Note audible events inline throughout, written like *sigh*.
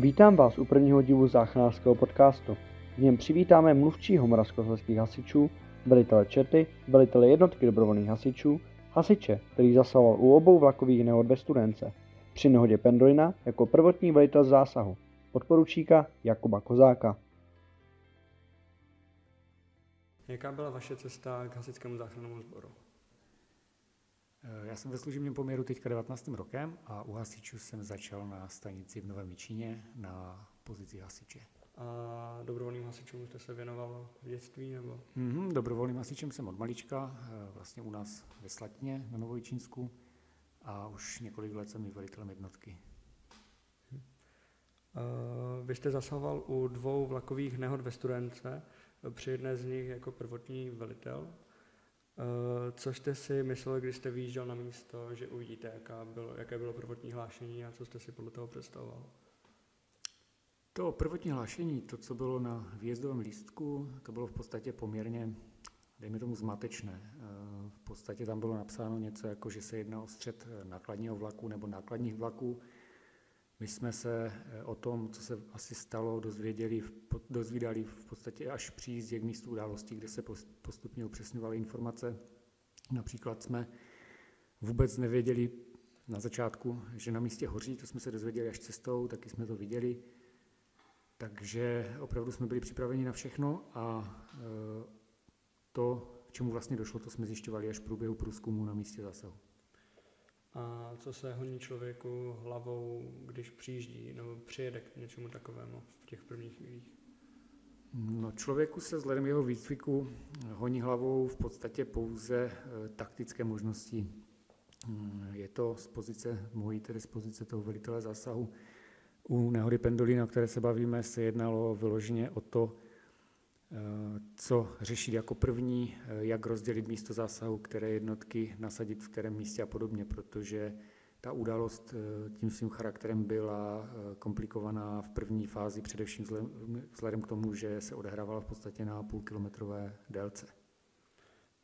Vítám vás u prvního dílu záchranářského podcastu. V něm přivítáme mluvčího moravskoslezských hasičů, velitele Čety, velitele jednotky dobrovolných hasičů, hasiče, který zasahoval u obou vlakových nehod ve Studence, při nehodě Pendolina jako prvotní velitel zásahu, podporučíka Jakuba Kozáka. Jaká byla vaše cesta k hasickému záchrannému sboru? Já jsem ve služebním poměru teďka 19. rokem a u hasičů jsem začal na stanici v Novém Jičíně na pozici hasiče. A dobrovolným hasičům jste se věnoval v dětství? Nebo? Mm-hmm, dobrovolným hasičem jsem od malička, eh, vlastně u nás ve Slatině na Novojičínsku a už několik let jsem i velitelem jednotky. Uh, vy jste zasahoval u dvou vlakových nehod ve Studence, při jedné z nich jako prvotní velitel. Eh, co jste si myslel, když jste vyjížděl na místo, že uvidíte, jaká bylo, jaké bylo prvotní hlášení a co jste si podle toho představoval? To prvotní hlášení, to, co bylo na výjezdovém lístku, to bylo v podstatě poměrně, dejme tomu, zmatečné. Eh, v podstatě tam bylo napsáno něco jako, že se jedná o střed nákladního vlaku nebo nákladních vlaků. My jsme se eh, o tom, co se asi stalo, dozvěděli, dozvídali v podstatě až při jízdě k místu události, kde se postupně upřesňovaly informace. Například jsme vůbec nevěděli na začátku, že na místě hoří, to jsme se dozvěděli až cestou, taky jsme to viděli. Takže opravdu jsme byli připraveni na všechno a eh, to, k čemu vlastně došlo, to jsme zjišťovali až v průběhu průzkumu na místě zásahu. A co se honí člověku hlavou, když přijíždí nebo přijede k něčemu takovému v těch prvních chvílích? No, člověku se vzhledem jeho výcviku honí hlavou v podstatě pouze e, taktické možnosti. Mm, je to z pozice, mojí tedy z pozice toho velitele zásahu. U nehody Pendolina, o které se bavíme, se jednalo vyloženě o to, Eh, co řešit jako první, eh, jak rozdělit místo zásahu, které jednotky nasadit v kterém místě a podobně, protože ta událost eh, tím svým charakterem byla komplikovaná v první fázi, především vzhledem k tomu, že se odehrávala v podstatě na půlkilometrové délce.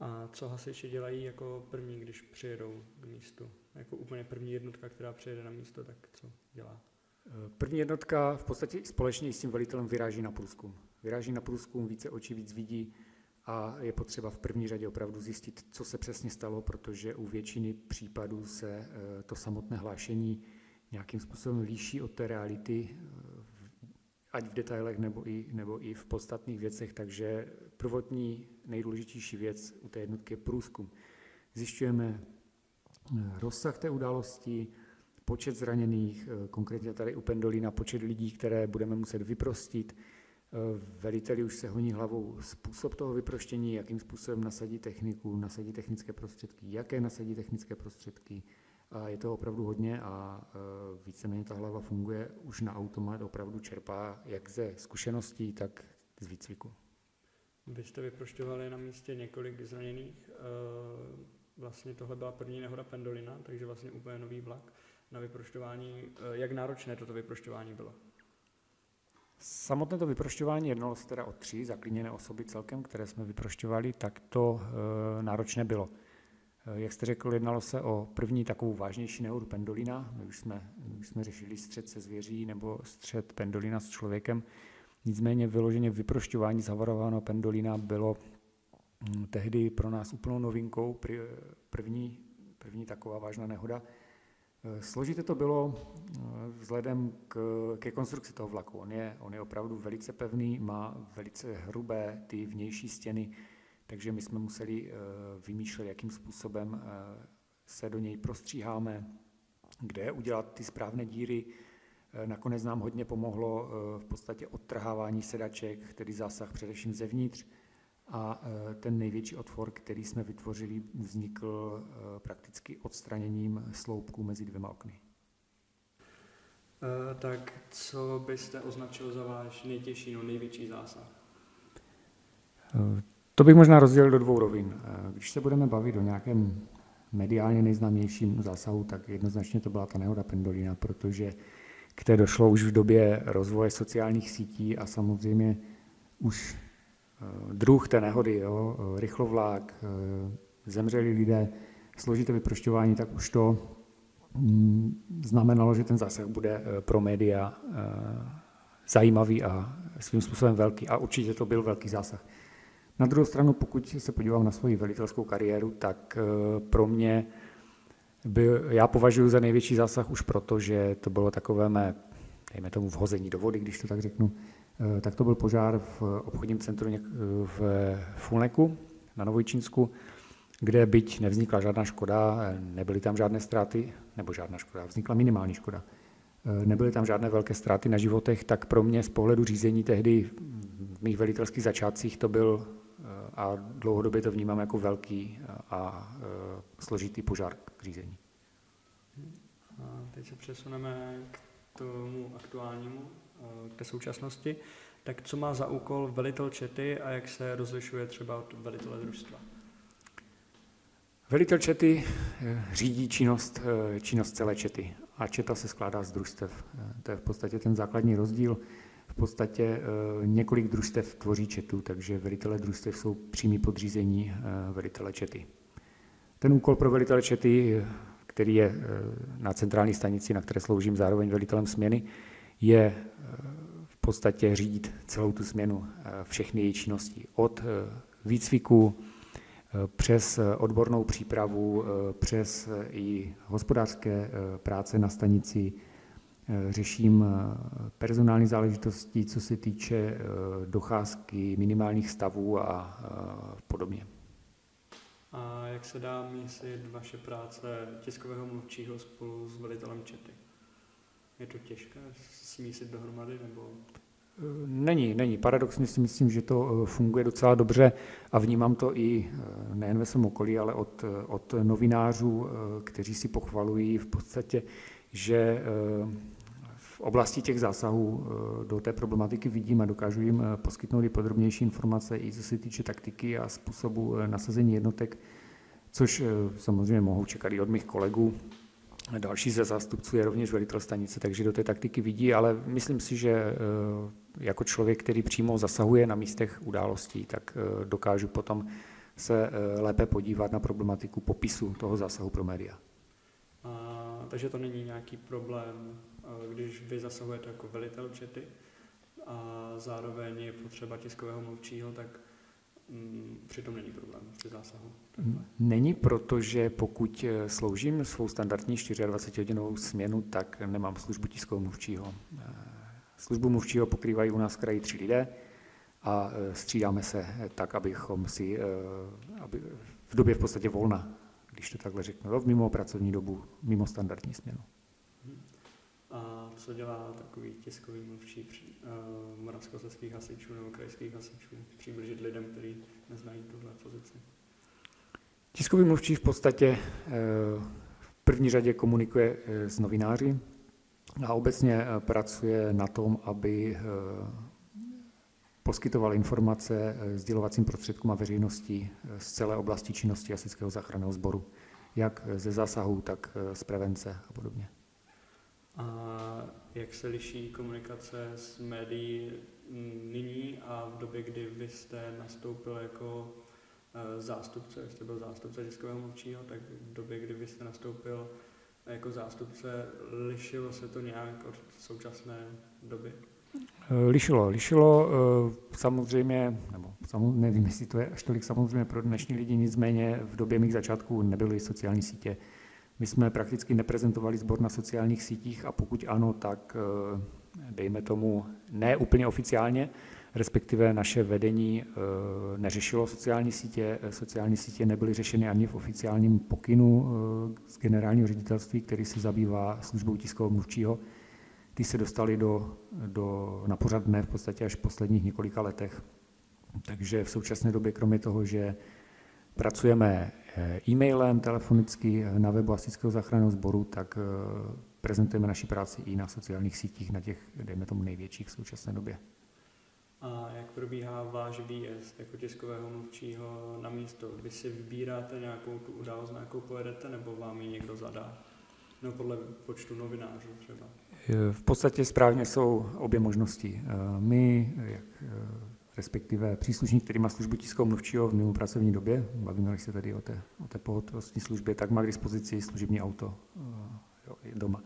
A co hasiči dělají jako první, když přijedou k místu? Jako úplně první jednotka, která přijede na místo, tak co dělá? První jednotka v podstatě společně s tím velitelem vyráží na průzkum vyráží na průzkum, více očí víc vidí a je potřeba v první řadě opravdu zjistit, co se přesně stalo, protože u většiny případů se eh, to samotné hlášení nějakým způsobem líší od té reality, eh, ať v detailech nebo i, nebo i v podstatných věcech, takže prvotní nejdůležitější věc u té jednotky je průzkum. Zjišťujeme eh, rozsah té události, počet zraněných, konkrétně tady u Pendolina počet lidí, které budeme muset vyprostit, Veliteli už se honí hlavou způsob toho vyproštění, jakým způsobem nasadí techniku, nasadí technické prostředky, jaké nasadí technické prostředky. A je to opravdu hodně a e, víceméně ta hlava funguje už na automat, opravdu čerpá jak ze zkušeností, tak z výcviku. Vy jste vyprošťovali na místě několik zraněných. Vlastně tohle byla první nehoda Pendolina, takže vlastně úplně nový vlak na vyprošťování. E, jak náročné toto vyprošťování bylo? Samotné to vyprošťování jednalo se teda o tři zaklíněné osoby celkem, které jsme vyprošťovali, tak to e, náročné bylo. E, jak jste řekl, jednalo se o první takovou vážnější nehodu pendolina. My už jsme, už jsme řešili střed se zvěří nebo střed pendolina s člověkem. Nicméně vyloženě vyprošťování zavarovaného pendolina bylo hm, tehdy pro nás úplnou novinkou, první, první taková vážná nehoda. Eh, složité to bylo eh, vzhledem k, ke konstrukci toho vlaku. On je, on je opravdu velice pevný, má velice hrubé ty vnější stěny, takže my jsme museli eh, vymýšlet, jakým způsobem se do něj prostříháme, kde udělat ty správné díry. Nakonec nám hodně pomohlo v podstatě odtrhávání sedaček, tedy zásah především zevnitř, a e, ten největší otvor, který jsme vytvořili, vznikl e, prakticky odstraněním sloupků mezi dvěma okny. E, tak co byste označil za váš nejtěžší, no největší zásah? To bych možná rozdělil do dvou rovin. Když se budeme bavit o nějakém mediálně nejznámějším zásahu, tak jednoznačně to byla ta nehoda Pendolina, protože k té došlo už v době rozvoje sociálních sítí a samozřejmě už druh té nehody, jo, eh, rychlovlák, eh, zemřeli lidé, složité vyprošťování, tak už to mm, znamenalo, že ten zásah bude pro média zajímavý a svým způsobem velký. A určitě to byl velký zásah. Na druhou stranu, pokud se podívám na svoji velitelskou kariéru, tak pro mě byl, já považuji za největší zásah už proto, že to bylo takové mé, dejme tomu, vhození do vody, když to tak řeknu, eh, tak to byl požár v obchodním centru v Fulneku na Novojčínsku, kde byť nevznikla žádná škoda, nebyly tam žádné ztráty, nebo žádná škoda, vznikla minimální škoda, eh, nebyly tam žádné velké ztráty na životech, tak pro mě z pohledu řízení tehdy v mých velitelských začátcích to byl a dlouhodobě to vnímám jako velký a složitý požár k řízení. A teď se přesuneme k tomu aktuálnímu, k té současnosti. Tak co má za úkol velitel čety a jak se rozlišuje třeba od velitele družstva? Velitel čety eh, řídí činnost, eh, činnost celé čety a četa se skládá z družstev. Eh, to je v podstatě ten základní rozdíl v podstatě eh, několik družstev tvoří četu, takže velitelé družstev jsou přímý podřízení eh, velitele čety. Ten úkol pro velitele čety, který je eh, na centrální stanici, na které sloužím zároveň velitelem směny, je v podstatě řídit celou tu směnu, všechny její činnosti. Od výcviku přes odbornou přípravu, přes i hospodářské práce na stanici, Eh, řeším eh, personální záležitosti, co se týče eh, docházky, minimálních stavů a podobně. A jak se dá mísit vaše práce tiskového mluvčího spolu s velitelem čety? Je to těžké smísit dohromady nebo? Není, není. Paradoxně si myslím, že to funguje docela dobře a vnímám to i nejen ve svém okolí, ale od, od novinářů, kteří si pochvalují v podstatě, že oblasti těch zásahů eh, do té problematiky vidím a dokážu jim eh, poskytnout i podrobnější informace, i co se týče taktiky a způsobu eh, nasazení jednotek, což samozřejmě mohou čekat i od mých kolegů. Další ze zástupců je rovněž velitel stanice, takže do té taktiky vidí, ale myslím si, že jako člověk, který přímo zasahuje na místech událostí, tak dokážu potom se lépe podívat na problematiku popisu toho zásahu pro média. A, takže to není nějaký problém když vy zasahujete jako velitel čety a zároveň je potřeba tiskového mluvčího, tak přitom není problém při zásahu. Není, protože pokud eh, sloužím svou standardní 24-hodinovou směnu, tak nemám službu tiskového mluvčího. Eh, službu mluvčího pokrývají u nás kraji tři lidé a eh, střídáme se tak, abychom si aby v době v podstatě volna, když to takhle řeknu, mimo pracovní dobu, mimo standardní směnu co dělá takový tiskový mluvčí uh, moravskoslezských hasičů nebo krajských hasičů, přiblížit lidem, kteří neznají tuhle pozici? Tiskový mluvčí v podstatě eh, v první řadě komunikuje eh, s novináři a obecně pracuje na tom, aby poskytoval informace sdělovacím prostředkům a veřejnosti z celé oblasti činnosti Hasičského záchranného sboru, jak ze zásahu, tak z prevence a podobně. A jak se liší komunikace s médií nyní a v době, kdy vy jste nastoupil jako eh, zástupce, jste byl zástupce tiskového mluvčího, tak v době, kdy vy jste nastoupil jako zástupce, lišilo se to nějak od současné doby? Eh, lišilo, lišilo eh, samozřejmě, nebo samozřejmě, nevím, jestli to je až tolik samozřejmě pro dnešní lidi, nicméně v době mých začátků nebyly sociální sítě, my jsme prakticky neprezentovali sbor na sociálních sítích a pokud ano, tak eh, dejme tomu ne úplně oficiálně, respektive naše vedení eh, neřešilo sociální sítě. Sociální sítě nebyly řešeny ani v oficiálním pokynu eh, z generálního ředitelství, který se zabývá službou tiskového mluvčího. Ty se dostali do, do, na pořad dne v podstatě až v posledních několika letech. Takže v současné době, kromě toho, že pracujeme Eh, e-mailem, telefonicky eh, na webu Hasičského záchranného sboru, tak eh, prezentujeme naši práci i na sociálních sítích, na těch, dejme tomu, největších v současné době. A jak probíhá váš výjezd jako tiskového mluvčího na místo? Vy si vybíráte nějakou tu událost, na jakou pojedete, nebo vám ji někdo zadá? No podle počtu novinářů třeba. V podstatě správně jsou obě možnosti. My, jak respektive příslušník, který má službu tiskového mluvčího v mimo pracovní době, bavíme se tady o té, o té pohotovostní službě, tak má k dispozici služební auto. doma.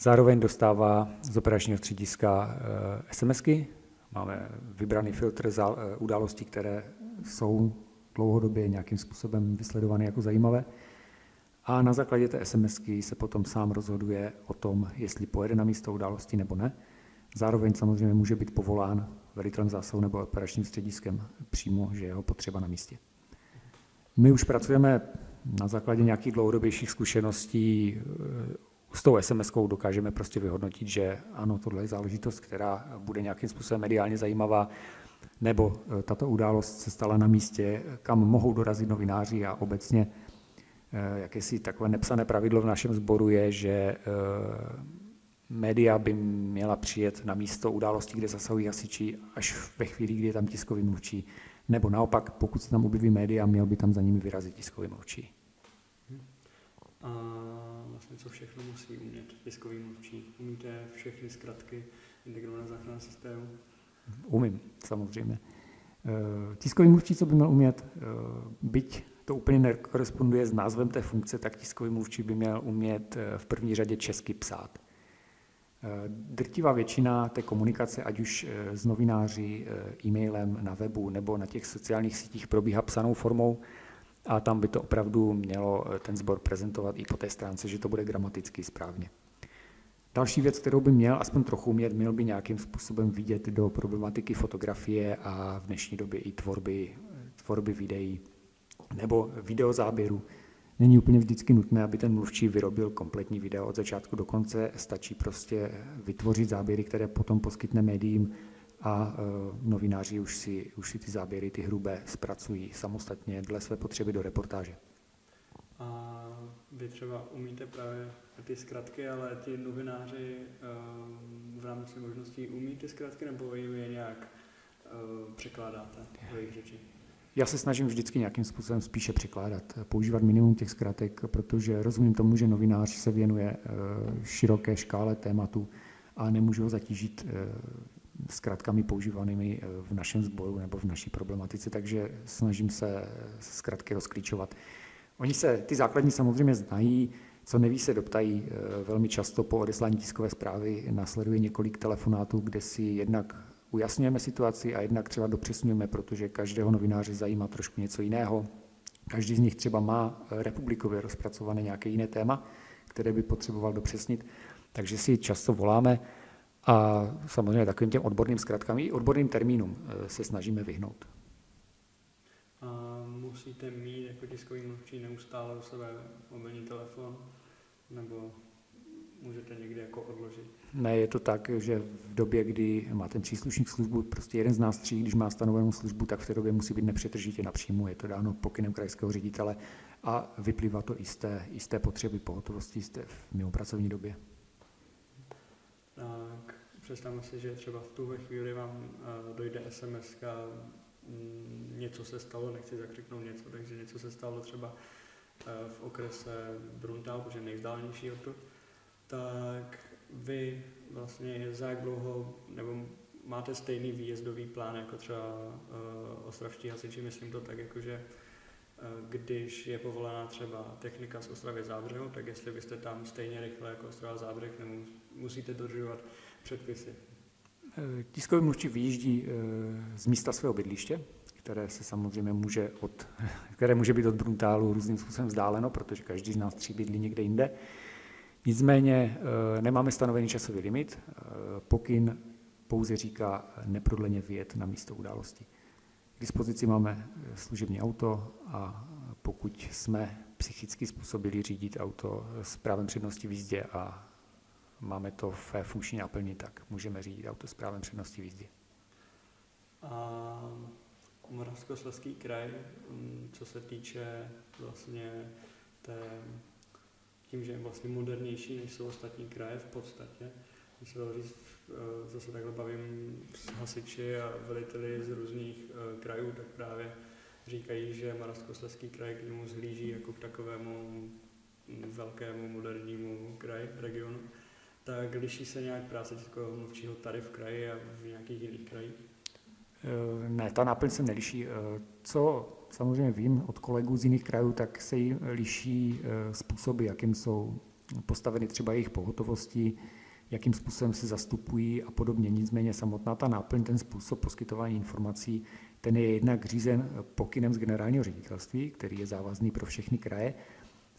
Zároveň dostává z operačního střediska SMSky, máme vybraný filtr událostí, které jsou dlouhodobě nějakým způsobem vysledované jako zajímavé. A na základě té SMSky se potom sám rozhoduje o tom, jestli pojede na místo události nebo ne. Zároveň samozřejmě může být povolán velitelem zásahu nebo operačním střediskem přímo, že jeho potřeba na místě. My už pracujeme na základě nějakých dlouhodobějších zkušeností eh, s tou sms dokážeme prostě vyhodnotit, že ano, tohle je záležitost, která bude nějakým způsobem mediálně zajímavá, nebo eh, tato událost se stala na místě, kam mohou dorazit novináři a obecně eh, jakési takové nepsané pravidlo v našem sboru je, že média by měla přijet na místo události, kde zasahují hasiči, až ve chvíli, kdy je tam tiskový mluvčí. Nebo naopak, pokud se tam objeví média, měl by tam za nimi vyrazit tiskový mluvčí. A vlastně co všechno musí umět tiskový mluvčí? Umíte všechny zkratky integrované záchranné systému? Umím, samozřejmě. Eh, tiskový mluvčí, co by měl umět, eh, byť to úplně nekoresponduje s názvem té funkce, tak tiskový mluvčí by měl umět eh, v první řadě česky psát. Drtivá většina té komunikace, ať už eh, s novináři, eh, e-mailem, na webu nebo na těch sociálních sítích probíhá psanou formou a tam by to opravdu mělo eh, ten sbor prezentovat i po té stránce, že to bude gramaticky správně. Další věc, kterou by měl aspoň trochu umět, měl by nějakým způsobem vidět do problematiky fotografie a v dnešní době i tvorby, tvorby videí nebo videozáběru, Není úplně vždycky nutné, aby ten mluvčí vyrobil kompletní video od začátku do konce, stačí prostě vytvořit záběry, které potom poskytne médiím a e, novináři už si, už si ty záběry, ty hrubé, zpracují samostatně dle své potřeby do reportáže. A vy třeba umíte právě ty zkratky, ale ti novináři e, v rámci možností umí ty zkratky nebo jim je nějak e, překládáte do jejich řeči? Já se snažím vždycky nějakým způsobem spíše překládat, používat minimum těch zkratek, protože rozumím tomu, že novinář se věnuje eh, široké škále tématu a nemůžu ho zatížit eh, zkratkami používanými eh, v našem sboru nebo v naší problematice, takže snažím se zkratky rozklíčovat. Oni se, ty základní samozřejmě znají, co neví, se doptají. Velmi často po odeslání tiskové zprávy následuje několik telefonátů, kde si jednak ujasňujeme situaci a jednak třeba dopřesňujeme, protože každého novináře zajímá trošku něco jiného. Každý z nich třeba má republikově rozpracované nějaké jiné téma, které by potřeboval dopřesnit, takže si často voláme a samozřejmě takovým těm odborným zkratkám i odborným termínům eh, se snažíme vyhnout. A musíte mít jako tiskový mluvčí neustále u sebe mobilní telefon, nebo můžete někdy jako odložit? Ne, je to tak, že v době, kdy má ten příslušník službu, prostě jeden z nás tří, když má stanovenou službu, tak v té době musí být nepřetržitě na příjmu. Je to dáno pokynem krajského ředitele a vyplývá to i z té, i z té potřeby pohotovosti z té mimo pracovní době. Tak představme si, že třeba v tuhle chvíli vám eh, dojde SMS, mm, něco se stalo, nechci zakřiknout něco, takže něco se stalo třeba eh, v okrese Bruntal, protože nejvzdálenější odtud tak vy vlastně za jak dlouho, nebo máte stejný výjezdový plán jako třeba uh, ostravští hasiči, myslím to tak, jakože uh, když je povolená třeba technika z Ostravy Zábřehu, tak jestli byste tam stejně rychle jako Ostrava Zábřeh, nebo musíte dodržovat předpisy. Eh, tiskový mluvčí vyjíždí z místa svého bydliště, které se samozřejmě může, od, *laughs* které může být od Bruntálu různým způsobem vzdáleno, protože každý z nás tří bydlí někde jinde. Nicméně eh, nemáme stanovený časový limit, eh, pokyn pouze říká neprodleně vyjet na místo události. K dispozici máme eh, služební auto a pokud jsme psychicky způsobili řídit auto s právem přednosti v jízdě a máme to v funkční náplni, tak můžeme řídit auto s právem přednosti v jízdě. A Moravskoslezský kraj, mm, co se týče vlastně té tím, že je vlastně modernější, než jsou ostatní kraje v podstatě. Když se říct, eh, zase takhle bavím s hasiči a veliteli z různých eh, krajů, tak právě říkají, že Moravskoslezský kraj k němu zhlíží jako k takovému velkému modernímu kraji, regionu. Tak liší se nějak práce českého mluvčího tady v kraji a v nějakých jiných krajích? Eh, ne, ta náplň se neliší. Co samozřejmě vím od kolegů z jiných krajů, tak se jim liší eh, způsoby, jakým jsou postaveny třeba jejich pohotovosti, jakým způsobem se zastupují a podobně. Nicméně samotná ta náplň, ten způsob poskytování informací, ten je jednak řízen pokynem z generálního ředitelství, který je závazný pro všechny kraje,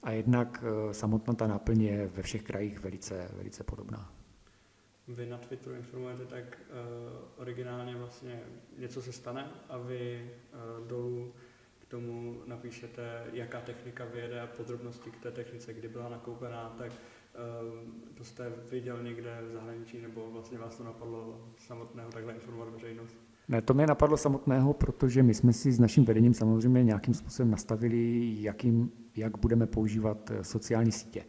a jednak eh, samotná ta náplň je ve všech krajích velice, velice podobná. Vy na Twitteru informujete tak uh, originálně vlastně něco se stane a vy uh, dolů tomu napíšete, jaká technika vyjede a podrobnosti k té technice, kdy byla nakoupená, tak uh, to jste viděl někde v zahraničí nebo vlastně vás to napadlo samotného takhle informovat veřejnost? Ne, to mě napadlo samotného, protože my jsme si s naším vedením samozřejmě nějakým způsobem nastavili, jakým, jak budeme používat eh, sociální sítě.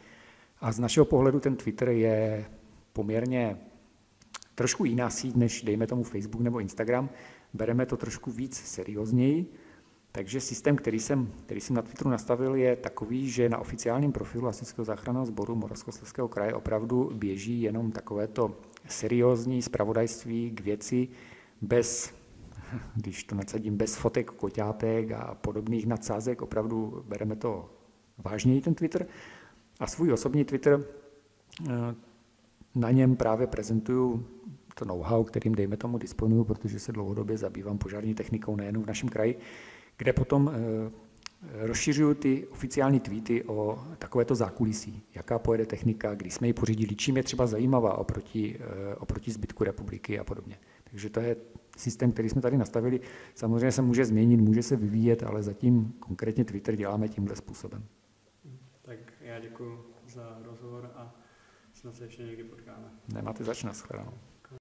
A z našeho pohledu ten Twitter je poměrně trošku jiná síť, než dejme tomu Facebook nebo Instagram. Bereme to trošku víc seriózněji, takže systém, který jsem, který jsem na Twitteru nastavil, je takový, že na oficiálním profilu Hasičského záchranného sboru Moravskoslezského kraje opravdu běží jenom takovéto seriózní zpravodajství k věci, bez, když to nadsadím, bez fotek koťátek a podobných nadsázek, opravdu bereme to vážněji ten Twitter. A svůj osobní Twitter, eh, na něm právě prezentuju to know-how, kterým dejme tomu disponuju, protože se dlouhodobě zabývám požární technikou nejen v našem kraji, kde potom eh, rozšiřuju ty oficiální tweety o takovéto zákulisí, jaká pojede technika, kdy jsme ji pořídili, čím je třeba zajímavá oproti, eh, oproti zbytku republiky a podobně. Takže to je systém, který jsme tady nastavili. Samozřejmě se může změnit, může se vyvíjet, ale zatím konkrétně Twitter děláme tímhle způsobem. Tak já děkuji za rozhovor a snad se ještě někdy potkáme. Nemáte zač, nashledanou.